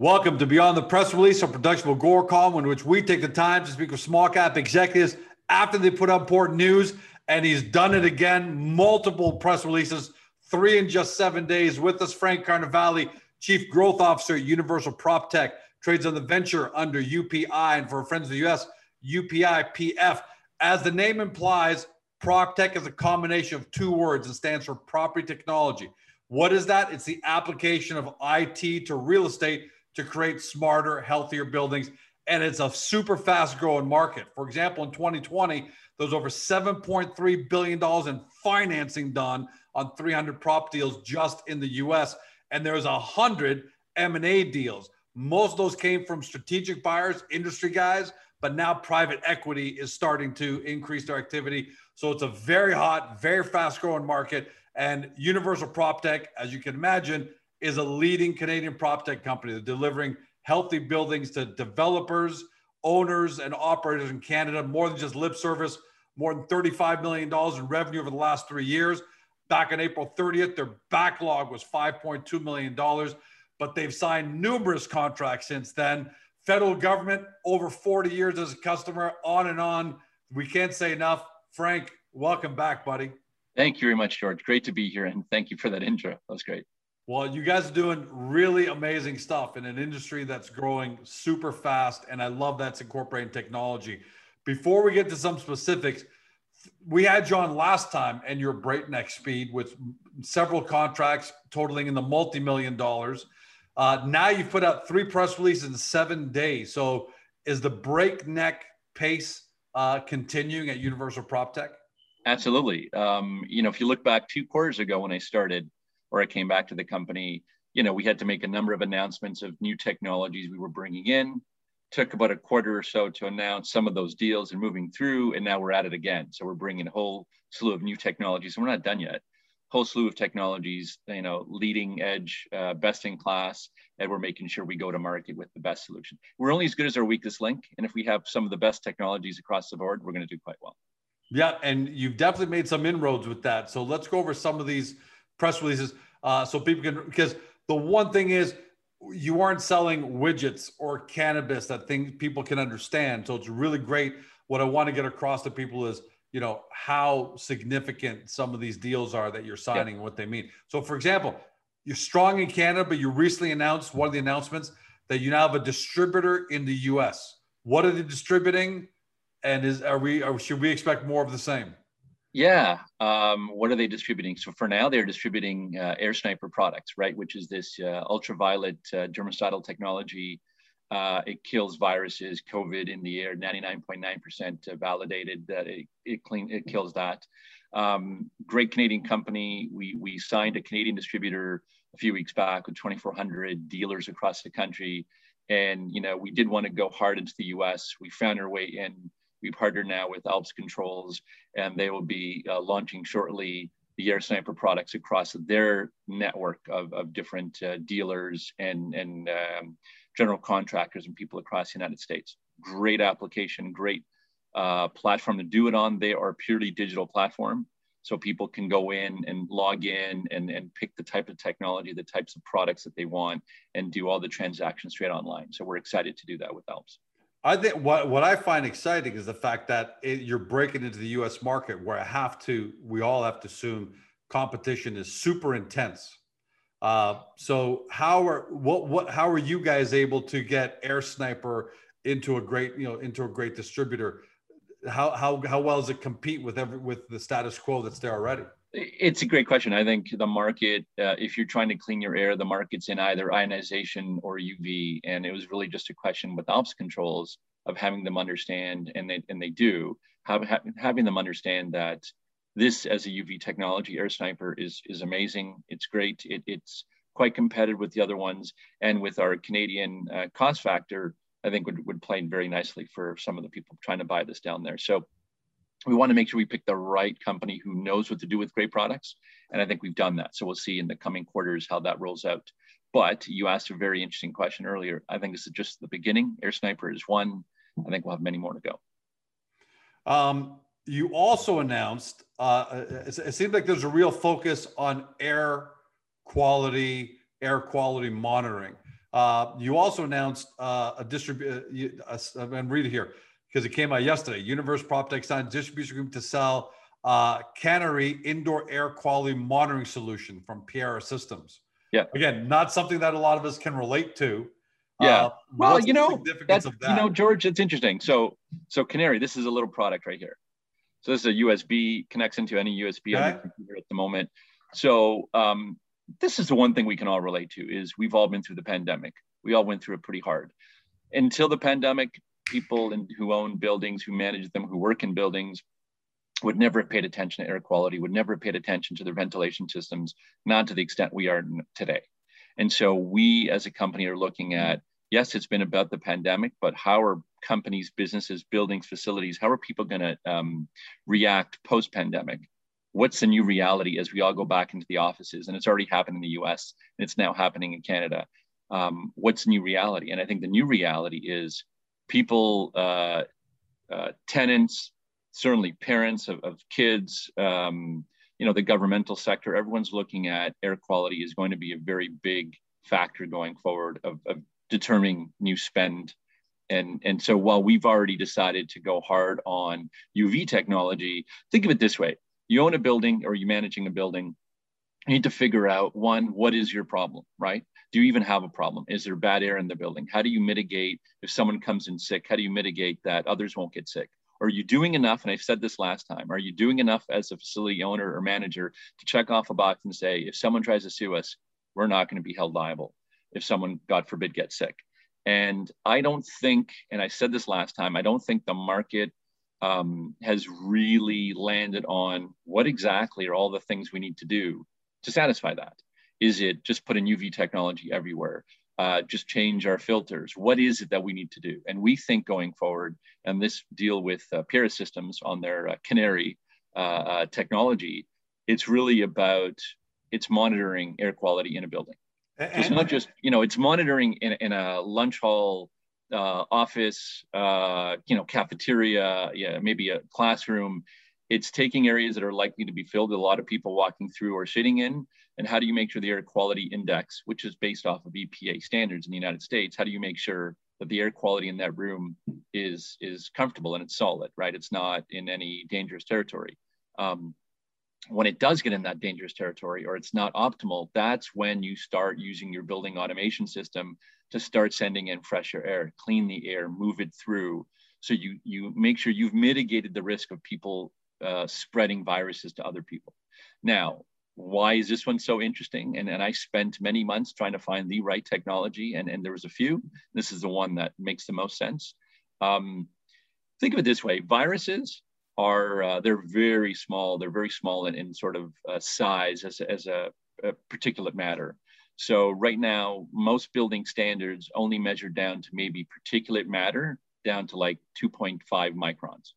Welcome to Beyond the Press Release, a production of Agoracom, in which we take the time to speak with small cap executives after they put out important news. And he's done it again, multiple press releases, three in just seven days. With us, Frank Carnevale, Chief Growth Officer at Universal Prop Tech, trades on the venture under UPI, and for friends in the US, UPI PF. As the name implies, Prop Tech is a combination of two words and stands for property technology. What is that? It's the application of IT to real estate to create smarter, healthier buildings. And it's a super fast growing market. For example, in 2020, there's over $7.3 billion in financing done on 300 prop deals just in the US. And there's 100 M&A deals. Most of those came from strategic buyers, industry guys, but now private equity is starting to increase their activity. So it's a very hot, very fast growing market. And Universal Prop Tech, as you can imagine, is a leading Canadian prop tech company. They're delivering healthy buildings to developers, owners, and operators in Canada, more than just lip service, more than $35 million in revenue over the last three years. Back on April 30th, their backlog was $5.2 million, but they've signed numerous contracts since then. Federal government, over 40 years as a customer, on and on. We can't say enough. Frank, welcome back, buddy. Thank you very much, George. Great to be here, and thank you for that intro. That was great. Well, you guys are doing really amazing stuff in an industry that's growing super fast. And I love that's incorporating technology. Before we get to some specifics, we had John last time and your breakneck speed with several contracts totaling in the multi million dollars. Uh, now you've put out three press releases in seven days. So is the breakneck pace uh, continuing at Universal Prop Tech? Absolutely. Um, you know, if you look back two quarters ago when I started, or I came back to the company, you know, we had to make a number of announcements of new technologies we were bringing in. Took about a quarter or so to announce some of those deals and moving through, and now we're at it again. So we're bringing a whole slew of new technologies. And we're not done yet. Whole slew of technologies, you know, leading edge, uh, best in class, and we're making sure we go to market with the best solution. We're only as good as our weakest link, and if we have some of the best technologies across the board, we're going to do quite well. Yeah, and you've definitely made some inroads with that. So let's go over some of these press releases uh, so people can because the one thing is you aren't selling widgets or cannabis that things people can understand. So it's really great. What I want to get across to people is you know how significant some of these deals are that you're signing and what they mean. So for example, you're strong in Canada, but you recently announced one of the announcements that you now have a distributor in the U.S. What are they distributing? And is are we or should we expect more of the same? Yeah. Um, what are they distributing? So for now, they're distributing uh, Air Sniper products, right? Which is this uh, ultraviolet uh, germicidal technology. Uh, it kills viruses, COVID in the air. 99.9% validated that it, it clean it kills that. Um, great Canadian company. We we signed a Canadian distributor a few weeks back with 2,400 dealers across the country, and you know we did want to go hard into the U.S. We found our way in we partnered now with Alps Controls, and they will be uh, launching shortly the Air Sniper products across their network of, of different uh, dealers and, and um, general contractors and people across the United States. Great application, great uh, platform to do it on. They are a purely digital platform. So people can go in and log in and, and pick the type of technology, the types of products that they want, and do all the transactions straight online. So we're excited to do that with Alps. I think what what I find exciting is the fact that it, you're breaking into the U.S. market, where I have to, we all have to assume competition is super intense. Uh, so how are what what how are you guys able to get Air Sniper into a great you know into a great distributor? How how how well does it compete with every with the status quo that's there already? It's a great question. I think the market, uh, if you're trying to clean your air, the market's in either ionization or UV, and it was really just a question with Alps controls of having them understand, and they and they do have, having them understand that this as a UV technology, Air Sniper is is amazing. It's great. It, it's quite competitive with the other ones, and with our Canadian uh, cost factor, I think would would play very nicely for some of the people trying to buy this down there. So we want to make sure we pick the right company who knows what to do with great products. And I think we've done that. So we'll see in the coming quarters how that rolls out. But you asked a very interesting question earlier. I think this is just the beginning. Air Sniper is one. I think we'll have many more to go. Um, you also announced, uh, it, it seems like there's a real focus on air quality, air quality monitoring. Uh, you also announced uh, a distribute. Uh, I'm read it here because it came out yesterday. Universe PropTech signed distribution agreement to sell uh, Canary indoor air quality monitoring solution from Piera Systems. Yeah. Again, not something that a lot of us can relate to. Yeah. Uh, well, you know, that's, that? you know, George, it's interesting. So, so Canary, this is a little product right here. So this is a USB connects into any USB okay. computer at the moment. So um, this is the one thing we can all relate to is we've all been through the pandemic. We all went through it pretty hard. Until the pandemic, people in, who own buildings, who manage them, who work in buildings, would never have paid attention to air quality, would never have paid attention to their ventilation systems, not to the extent we are today. And so we as a company are looking at yes, it's been about the pandemic, but how are companies, businesses, buildings, facilities, how are people going to um, react post pandemic? What's the new reality as we all go back into the offices? And it's already happened in the US and it's now happening in Canada. Um, what's new reality? And I think the new reality is people, uh, uh, tenants, certainly parents of, of kids, um, you know, the governmental sector, everyone's looking at air quality is going to be a very big factor going forward of, of determining new spend. And, and so while we've already decided to go hard on UV technology, think of it this way. You own a building or you're managing a building, you need to figure out one, what is your problem, right? Do you even have a problem? Is there bad air in the building? How do you mitigate if someone comes in sick? How do you mitigate that others won't get sick? Are you doing enough? And I've said this last time. Are you doing enough as a facility owner or manager to check off a box and say, if someone tries to sue us, we're not going to be held liable if someone, God forbid, gets sick? And I don't think, and I said this last time, I don't think the market um, has really landed on what exactly are all the things we need to do to satisfy that. Is it just put in UV technology everywhere? Uh, just change our filters? What is it that we need to do? And we think going forward, and this deal with uh, Systems on their uh, Canary uh, uh, technology, it's really about it's monitoring air quality in a building. So it's not just, you know, it's monitoring in, in a lunch hall, uh, office, uh, you know, cafeteria, yeah, maybe a classroom. It's taking areas that are likely to be filled with a lot of people walking through or sitting in. And how do you make sure the air quality index, which is based off of EPA standards in the United States, how do you make sure that the air quality in that room is, is comfortable and it's solid, right? It's not in any dangerous territory. Um, when it does get in that dangerous territory or it's not optimal, that's when you start using your building automation system to start sending in fresher air, clean the air, move it through. So you, you make sure you've mitigated the risk of people uh, spreading viruses to other people. Now, why is this one so interesting? And, and I spent many months trying to find the right technology, and, and there was a few. This is the one that makes the most sense. Um, think of it this way viruses are uh, they're very small. They're very small in, in sort of uh, size as, as a, a particulate matter. So right now, most building standards only measure down to maybe particulate matter down to like 2.5 microns,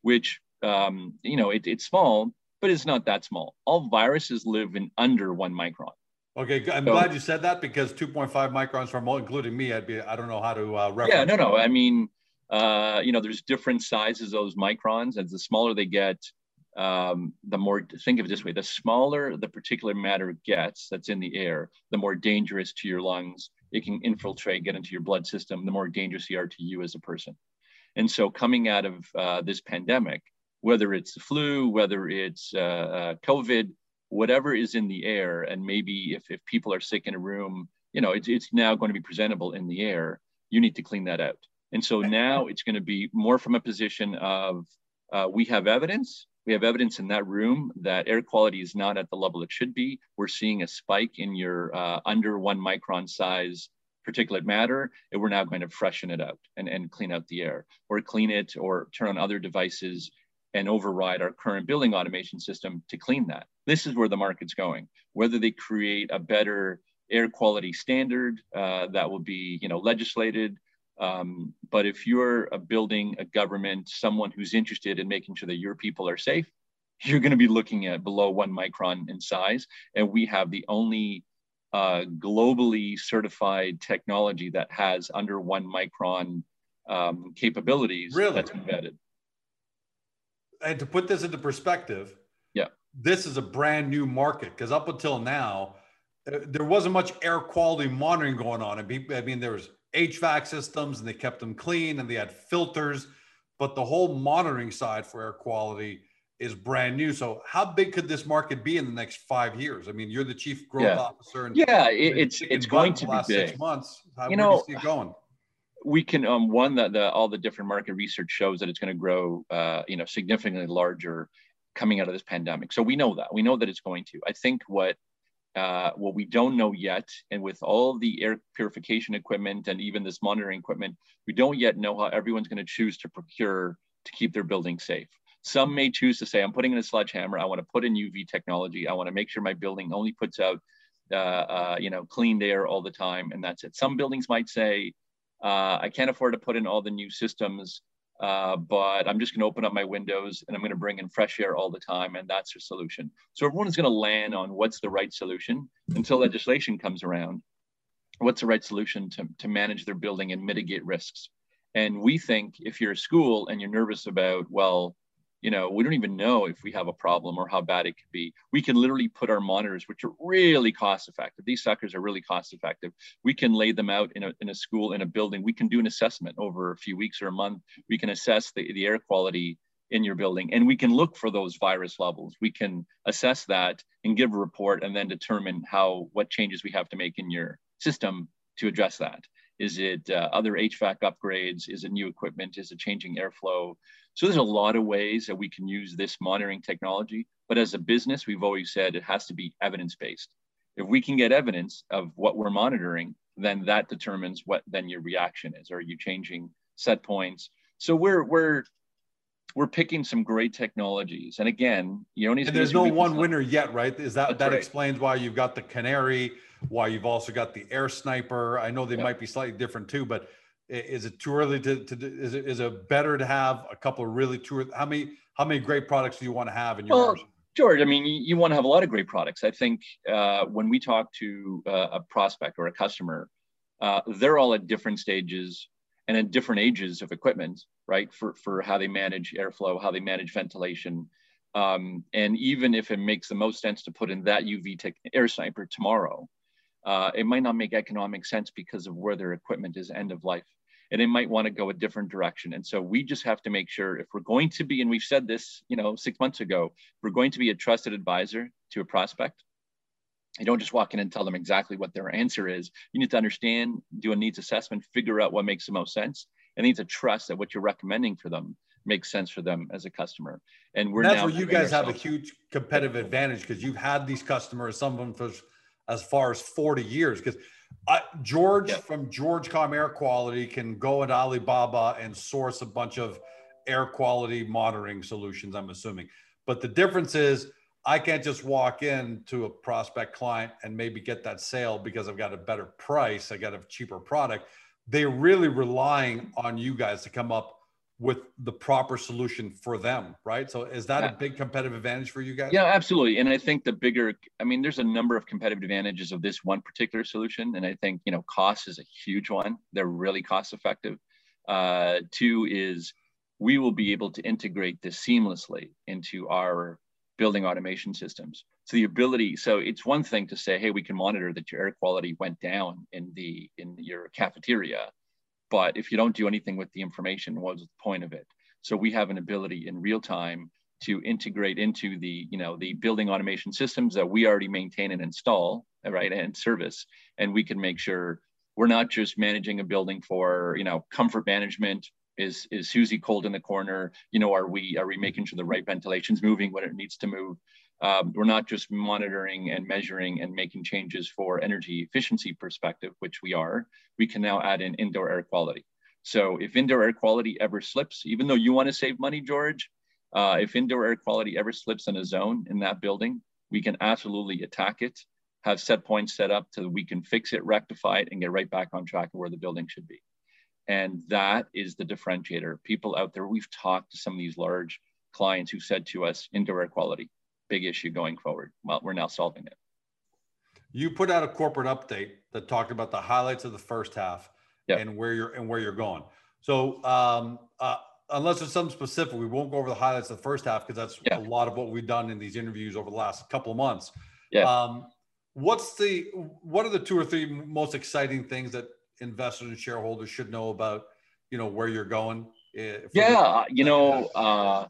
which um, you know it, it's small, but it's not that small. All viruses live in under one micron. Okay, I'm so, glad you said that because 2.5 microns from all, including me, I'd be I don't know how to uh, reference. Yeah, no, no. I mean, uh, you know, there's different sizes of those microns. As the smaller they get, um, the more, think of it this way, the smaller the particular matter gets that's in the air, the more dangerous to your lungs. It can infiltrate, get into your blood system, the more dangerous you are to you as a person. And so coming out of uh, this pandemic, whether it's the flu, whether it's uh, uh, COVID, whatever is in the air, and maybe if, if people are sick in a room, you know, it's, it's now going to be presentable in the air, you need to clean that out. And so now it's going to be more from a position of uh, we have evidence. We have evidence in that room that air quality is not at the level it should be. We're seeing a spike in your uh, under one micron size particulate matter, and we're now going to freshen it out and, and clean out the air, or clean it, or turn on other devices and override our current building automation system to clean that. This is where the market's going. Whether they create a better air quality standard uh, that will be, you know, legislated um, but if you're a building, a government, someone who's interested in making sure that your people are safe, you're going to be looking at below one micron in size. And we have the only uh, globally certified technology that has under one micron um, capabilities really? that's embedded. And to put this into perspective, yeah, this is a brand new market because up until now, uh, there wasn't much air quality monitoring going on. I mean, there was HVAC systems and they kept them clean and they had filters, but the whole monitoring side for air quality is brand new. So how big could this market be in the next five years? I mean, you're the chief growth yeah. officer. And yeah, it's it's going to be big. Six months. How, you know, do you see it going? We can um one that the all the different market research shows that it's going to grow uh you know significantly larger coming out of this pandemic. So we know that we know that it's going to. I think what uh, what we don't know yet, and with all the air purification equipment and even this monitoring equipment, we don't yet know how everyone's going to choose to procure to keep their building safe. Some may choose to say, I'm putting in a sledgehammer. I want to put in UV technology. I want to make sure my building only puts out, uh, uh, you know, cleaned air all the time, and that's it. Some buildings might say, uh, I can't afford to put in all the new systems. Uh, but I'm just going to open up my windows and I'm going to bring in fresh air all the time, and that's your solution. So everyone is going to land on what's the right solution until legislation comes around. What's the right solution to, to manage their building and mitigate risks? And we think if you're a school and you're nervous about, well, you know, we don't even know if we have a problem or how bad it could be. We can literally put our monitors, which are really cost effective. These suckers are really cost effective. We can lay them out in a, in a school, in a building. We can do an assessment over a few weeks or a month. We can assess the, the air quality in your building and we can look for those virus levels. We can assess that and give a report and then determine how, what changes we have to make in your system to address that. Is it uh, other HVAC upgrades? Is it new equipment? Is it changing airflow? So there's a lot of ways that we can use this monitoring technology. But as a business, we've always said it has to be evidence based. If we can get evidence of what we're monitoring, then that determines what then your reaction is. Are you changing set points? So we're we're we're picking some great technologies. And again, you don't need and there's no one winner yet, right? Is that That's that right. explains why you've got the Canary, why you've also got the Air Sniper. I know they yep. might be slightly different too, but is it too early to, to is it is it better to have a couple of really two how many how many great products do you want to have in your well, arsenal? George, I mean, you, you, want to have a lot of great products. I think uh, when we talk to uh, a prospect or a customer, uh, they're all at different stages and at different ages of equipment, right? For, for how they manage airflow, how they manage ventilation. Um, and even if it makes the most sense to put in that UV tech, air sniper tomorrow, uh, it might not make economic sense because of where their equipment is end of life and it might want to go a different direction. And so we just have to make sure if we're going to be, and we've said this, you know, six months ago, we're going to be a trusted advisor to a prospect. You don't just walk in and tell them exactly what their answer is. You need to understand, do a needs assessment, figure out what makes the most sense, and need to trust that what you're recommending for them makes sense for them as a customer. And we're that's where you guys have a huge competitive advantage because you've had these customers, some of them for as far as 40 years. Because George yeah. from George Com Air Quality can go at Alibaba and source a bunch of air quality monitoring solutions, I'm assuming. But the difference is I can't just walk in to a prospect client and maybe get that sale because I've got a better price, I got a cheaper product. They're really relying on you guys to come up with the proper solution for them, right? So is that yeah. a big competitive advantage for you guys? Yeah, absolutely. And I think the bigger, I mean, there's a number of competitive advantages of this one particular solution. And I think, you know, cost is a huge one. They're really cost effective. Uh, two is we will be able to integrate this seamlessly into our building automation systems. So the ability, so it's one thing to say, hey, we can monitor that your air quality went down in the in your cafeteria but if you don't do anything with the information, what's the point of it? So we have an ability in real time to integrate into the, you know, the building automation systems that we already maintain and install, right, and service. And we can make sure we're not just managing a building for, you know, comfort management. Is is Susie cold in the corner? You know, are we are we making sure the right ventilation's moving when it needs to move? Um, we're not just monitoring and measuring and making changes for energy efficiency perspective, which we are. We can now add in indoor air quality. So if indoor air quality ever slips, even though you want to save money, George, uh, if indoor air quality ever slips in a zone in that building, we can absolutely attack it, have set points set up so that we can fix it, rectify it, and get right back on track of where the building should be. And that is the differentiator. People out there, we've talked to some of these large clients who said to us, indoor air quality, big issue going forward. Well, we're now solving it. You put out a corporate update that talked about the highlights of the first half yep. and where you're and where you're going. So um, uh, unless there's something specific, we won't go over the highlights of the first half because that's a lot of what we've done in these interviews over the last couple of months. Yeah. Um, what's the what are the two or three most exciting things that investors and shareholders should know about you know where you're going eh, yeah the- you know uh,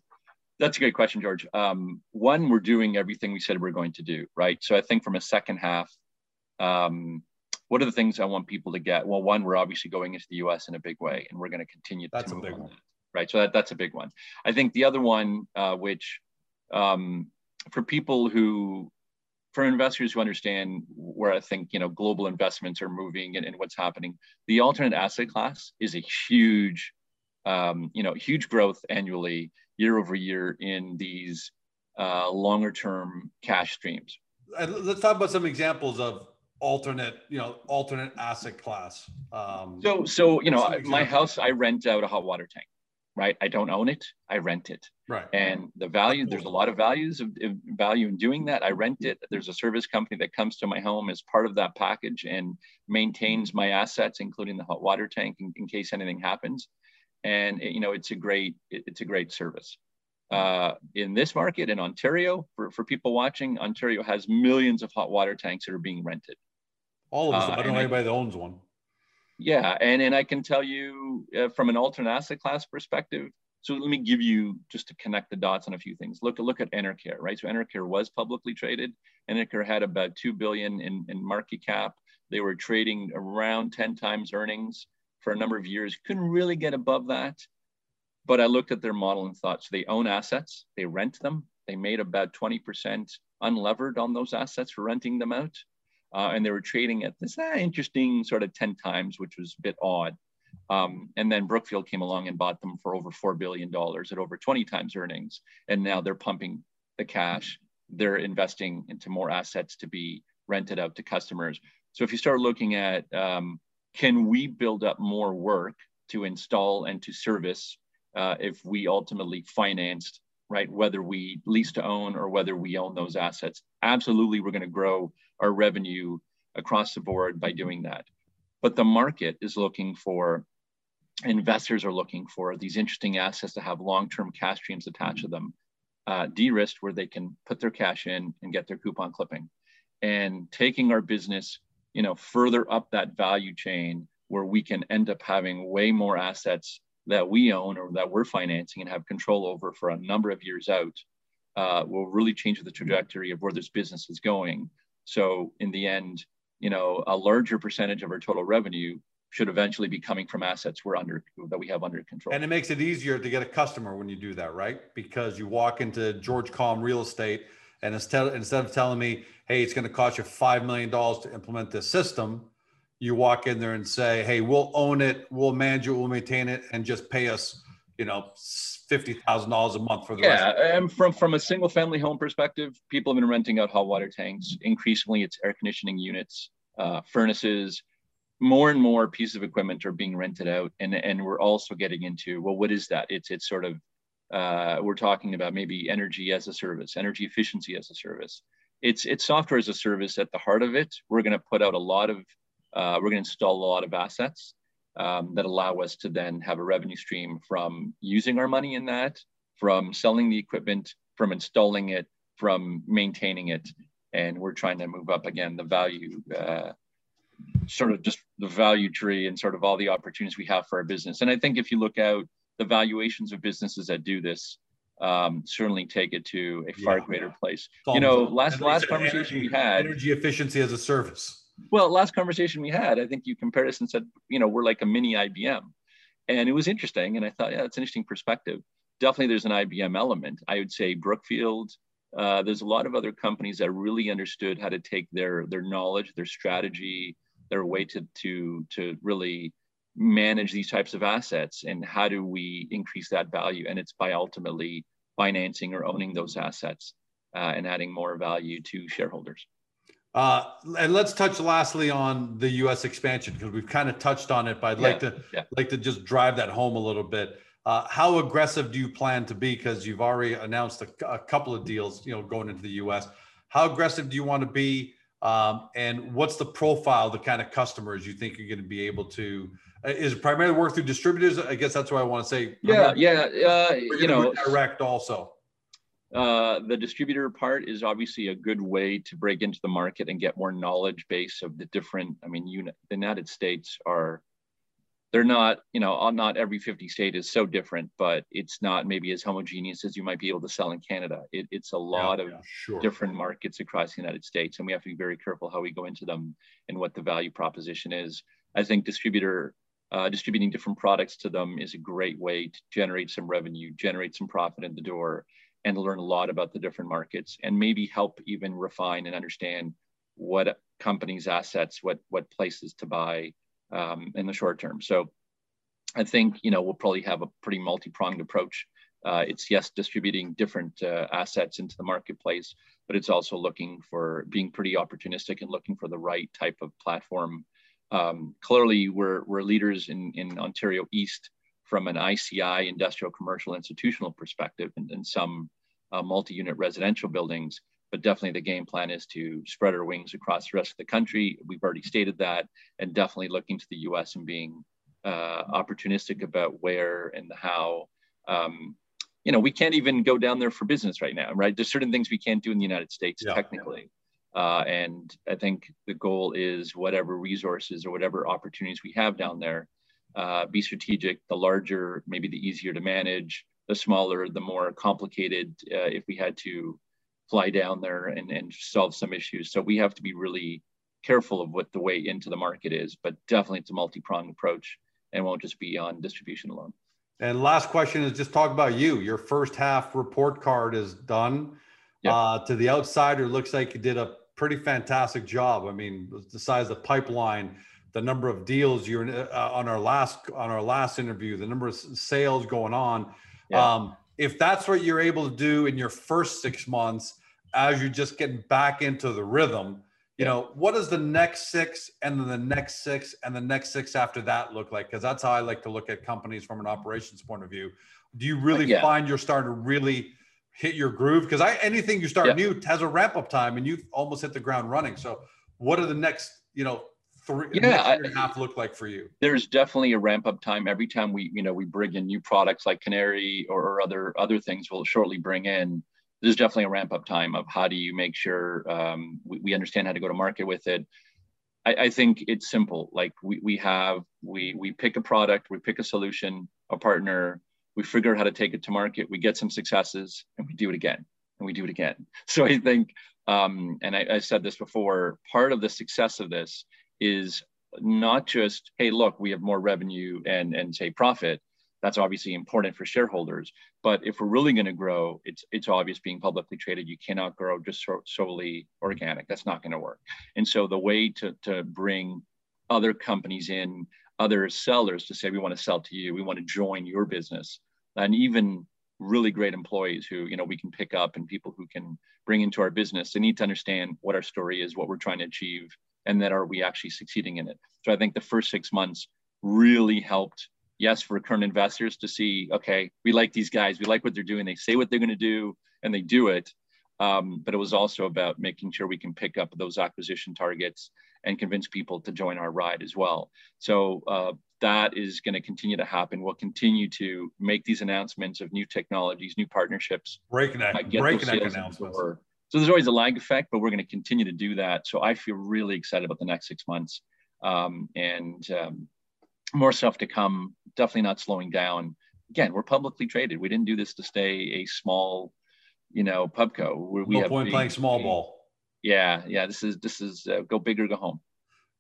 that's a great question george. Um, one we're doing everything we said we're going to do right? So i think from a second half um, what are the things i want people to get? Well one we're obviously going into the us in a big way and we're going to continue that's to a big one. that, right? So that, that's a big one. I think the other one uh, which um, for people who for investors who understand where I think you know global investments are moving and, and what's happening, the alternate asset class is a huge, um, you know, huge growth annually, year over year in these uh, longer term cash streams. Let's talk about some examples of alternate, you know, alternate asset class. Um, so, so you know, my house, I rent out a hot water tank right? I don't own it, I rent it. Right. And the value, there's a lot of values of, of, value in doing that. I rent it. There's a service company that comes to my home as part of that package and maintains my assets, including the hot water tank in, in case anything happens. And you know, it's a great, it, it's a great service. Uh, in this market in Ontario, for, for people watching, Ontario has millions of hot water tanks that are being rented. All of us. Uh, I don't know anybody that owns one. Yeah, and and I can tell you uh, from an alternate asset class perspective. So let me give you just to connect the dots on a few things. Look look at Enercare, right? So Enercare was publicly traded. Enercare had about two billion in, in market cap. They were trading around 10 times earnings for a number of years. Couldn't really get above that. But I looked at their model and thought, so they own assets, they rent them. They made about 20% unlevered on those assets for renting them out uh, and they were trading at this uh, interesting sort of 10 times, which was a bit odd. Um, and then Brookfield came along and bought them for over $4 billion at over 20 times earnings. And now they're pumping the cash. They're investing into more assets to be rented out to customers. So if you start looking at um, can we build up more work to install and to service uh, if we ultimately financed, right? Whether we lease to own or whether we own those assets, absolutely, we're going to grow our revenue across the board by doing that. But the market is looking for, investors are looking for these interesting assets to have long-term cash streams attached to them, uh, de-risked where they can put their cash in and get their coupon clipping. And taking our business, you know, further up that value chain where we can end up having way more assets that we own or that we're financing and have control over for a number of years out uh, will really change the trajectory of where this business is going so in the end, you know, a larger percentage of our total revenue should eventually be coming from assets we're under that we have under control. And it makes it easier to get a customer when you do that, right? Because you walk into George Calm Real Estate, and instead instead of telling me, "Hey, it's going to cost you five million dollars to implement this system," you walk in there and say, "Hey, we'll own it, we'll manage it, we'll maintain it, and just pay us, you know, fifty thousand dollars a month for the yeah, and from from a single family home perspective, people have been renting out hot water tanks. Increasingly, it's air conditioning units, uh, furnaces. More and more pieces of equipment are being rented out, and and we're also getting into well, what is that? It's it's sort of uh, we're talking about maybe energy as a service, energy efficiency as a service. It's it's software as a service at the heart of it. We're going to put out a lot of uh, we're going to install a lot of assets um, that allow us to then have a revenue stream from using our money in that, from selling the equipment, from installing it, from maintaining it. And we're trying to move up again the value, uh, sort of just the value tree and sort of all the opportunities we have for our business. And I think if you look out the valuations of businesses that do this, um, certainly take it to a far yeah. greater place. You know, last last conversation energy, we had energy efficiency as a service well, last conversation we had, I think you compared us and said, you know, we're like a mini IBM. And it was interesting. And I thought, yeah, that's an interesting perspective. Definitely there's an IBM element. I would say Brookfield, uh, there's a lot of other companies that really understood how to take their their knowledge, their strategy, their way to to to really manage these types of assets and how do we increase that value and it's by ultimately financing or owning those assets uh, and adding more value to shareholders uh, and let's touch lastly on the U.S. expansion because we've kind of touched on it, but I'd yeah, like to yeah. like to just drive that home a little bit. Uh, how aggressive do you plan to be? Because you've already announced a, a, couple of deals, you know, going into the U.S. How aggressive do you want to be? Um, and what's the profile, the kind of customers you think you're going to be able to? Uh, is primarily work through distributors? I guess that's what I want to say. Yeah, yeah, uh, you know, direct also. uh, the distributor part is obviously a good way to break into the market and get more knowledge base of the different. I mean, the United States are they're not, you know, not every 50 state is so different, but it's not maybe as homogeneous as you might be able to sell in Canada. It, it's a lot yeah, of yeah, sure. different markets across the United States, and we have to be very careful how we go into them and what the value proposition is. I think distributor uh, distributing different products to them is a great way to generate some revenue, generate some profit in the door, and learn a lot about the different markets, and maybe help even refine and understand what companies' assets, what what places to buy um, in the short term. So I think you know we'll probably have a pretty multi-pronged approach. Uh, it's yes, distributing different uh, assets into the marketplace, but it's also looking for being pretty opportunistic and looking for the right type of platform. Um, clearly, we're we're leaders in in Ontario East from an ICI, industrial, commercial, institutional perspective, and, and some uh, multi-unit residential buildings but definitely the game plan is to spread our wings across the rest of the country. We've already stated that, and definitely looking to the U.S. and being uh, opportunistic about where and how. Um, you know, we can't even go down there for business right now, right? There's certain things we can't do in the United States yeah, technically. Uh, and I think the goal is whatever resources or whatever opportunities we have down there, uh, be strategic. The larger, maybe the easier to manage. The smaller, the more complicated. Uh, if we had to fly down there and, and solve some issues. So we have to be really careful of what the way into the market is, but definitely it's a multi-pronged approach and won't just be on distribution alone. And last question is just talk about you. Your first half report card is done. Yep. Uh, to the outsider, looks like you did a pretty fantastic job. I mean, the size of the pipeline, the number of deals you're uh, on our last on our last interview, the number of sales going on. Yeah. Um, if that's what you're able to do in your first six months, as you're just getting back into the rhythm, you know, what does the next six and then the next six and the next six after that look like? Because that's how I like to look at companies from an operations point of view. Do you really yeah. find you're starting to really hit your groove? Because I anything you start yeah. new has a ramp up time and you've almost hit the ground running. So what are the next, you know, three yeah, I, and a half look like for you? There's definitely a ramp up time every time we, you know, we bring in new products like Canary or, or other other things we'll shortly bring in there's definitely a ramp up time of how do you make sure um, we, we, understand how to go to market with it. I, I, think it's simple. Like we, we have, we, we pick a product, we pick a solution, a partner, we figure out how to take it to market, we get some successes and we do it again and we do it again. So I think, um, and I, I said this before, part of the success of this is not just, hey, look, we have more revenue and, and say profit, that's obviously important for shareholders. But if we're really going to grow, it's it's obvious being publicly traded, you cannot grow just so, solely organic. That's not going to work. And so the way to to bring other companies in, other sellers to say we want to sell to you, we want to join your business, and even really great employees who you know we can pick up and people who can bring into our business. They need to understand what our story is, what we're trying to achieve, and then are we actually succeeding in it. So I think the first six months really helped yes, for current investors to see, okay, we like these guys, we like what they're doing, they say what they're going to do, and they do it. Um, but it was also about making sure we can pick up those acquisition targets and convince people to join our ride as well. So uh, that is going to continue to happen. We'll continue to make these announcements of new technologies, new partnerships. Breakneck, uh, breakneck announcements. So there's always a lag effect, but we're going to continue to do that. So I feel really excited about the next six months. Um, and um, more stuff to come. Definitely not slowing down. Again, we're publicly traded. We didn't do this to stay a small, you know, pubco. We, we no point big, playing small ball. Yeah, yeah. This is this is uh, go big or go home.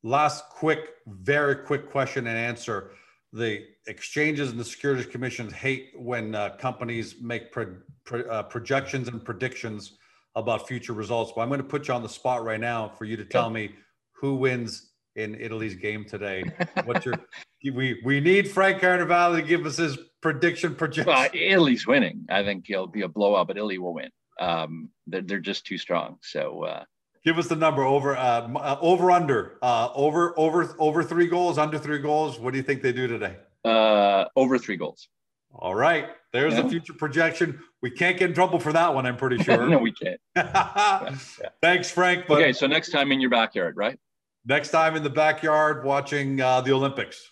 Last quick, very quick question and answer. The exchanges and the securities commissions hate when uh, companies make pro, pro, uh, projections and predictions about future results. But I'm going to put you on the spot right now for you to tell yeah. me who wins in Italy's game today. What's your we we need Frank Carnevale to give us his prediction projection. Well, Italy's winning. I think it'll be a blowout, but Italy will win. Um, they're they're just too strong. So uh, give us the number over uh, uh, over under uh, over over over three goals under three goals. What do you think they do today? Uh, over three goals. All right, there's yeah. the future projection. We can't get in trouble for that one. I'm pretty sure. no, we can't. yeah. Thanks, Frank. But okay, so next time in your backyard, right? Next time in the backyard watching uh, the Olympics.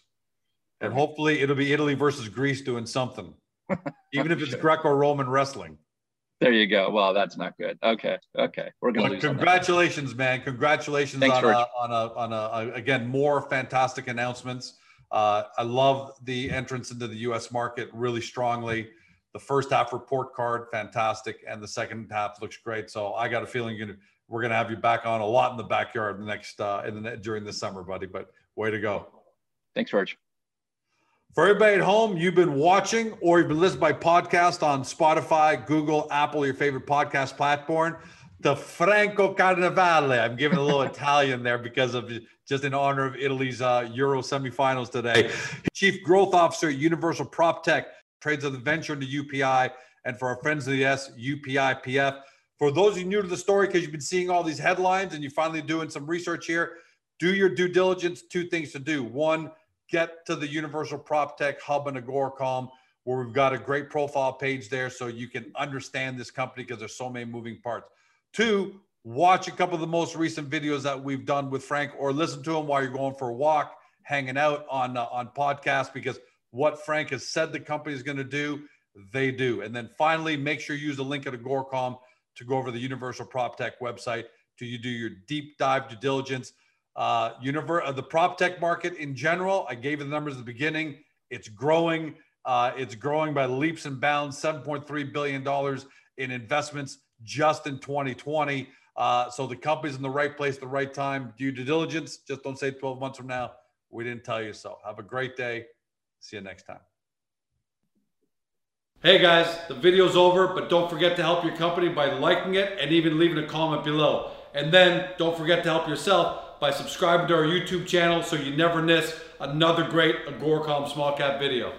And hopefully it'll be Italy versus Greece doing something, even if it's Greco Roman wrestling. There you go. Well, that's not good. Okay, okay, we're gonna lose. Congratulations, man! Congratulations Thanks, on, a, on a on a, again more fantastic announcements. Uh, I love the entrance into the U.S. market really strongly. The first half report card, fantastic, and the second half looks great. So I got a feeling you're gonna, we're going to have you back on a lot in the backyard the next uh, in the during the summer, buddy. But way to go! Thanks, George. For everybody at home, you've been watching or you've been listening by podcast on Spotify, Google, Apple, your favorite podcast platform. The Franco Carnevale. I'm giving a little Italian there because of just in honor of Italy's uh, Euro semifinals today. Chief Growth Officer at Universal Prop Tech trades of the venture into UPI, and for our friends of the S, UPI PF. For those of you new to the story, because you've been seeing all these headlines and you're finally doing some research here, do your due diligence. Two things to do. One, get to the Universal Prop Tech Hub in Agoracom, where we've got a great profile page there so you can understand this company because there's so many moving parts. Two, watch a couple of the most recent videos that we've done with Frank or listen to them while you're going for a walk, hanging out on, uh, on podcast because what Frank has said the company is going to do, they do. And then finally, make sure you use the link at Agoracom to go over the Universal Prop Tech website to you do your deep dive due diligence uh, universe, uh, the prop tech market in general, I gave you the numbers at the beginning. It's growing. Uh, it's growing by leaps and bounds. $7.3 billion in investments just in 2020. Uh, so the company's in the right place, the right time. Do due diligence. Just don't say 12 months from now, we didn't tell you so. Have a great day. See you next time. Hey guys, the video's over, but don't forget to help your company by liking it and even leaving a comment below. And then don't forget to help yourself by subscribing to our YouTube channel so you never miss another great Agoracom small cap video.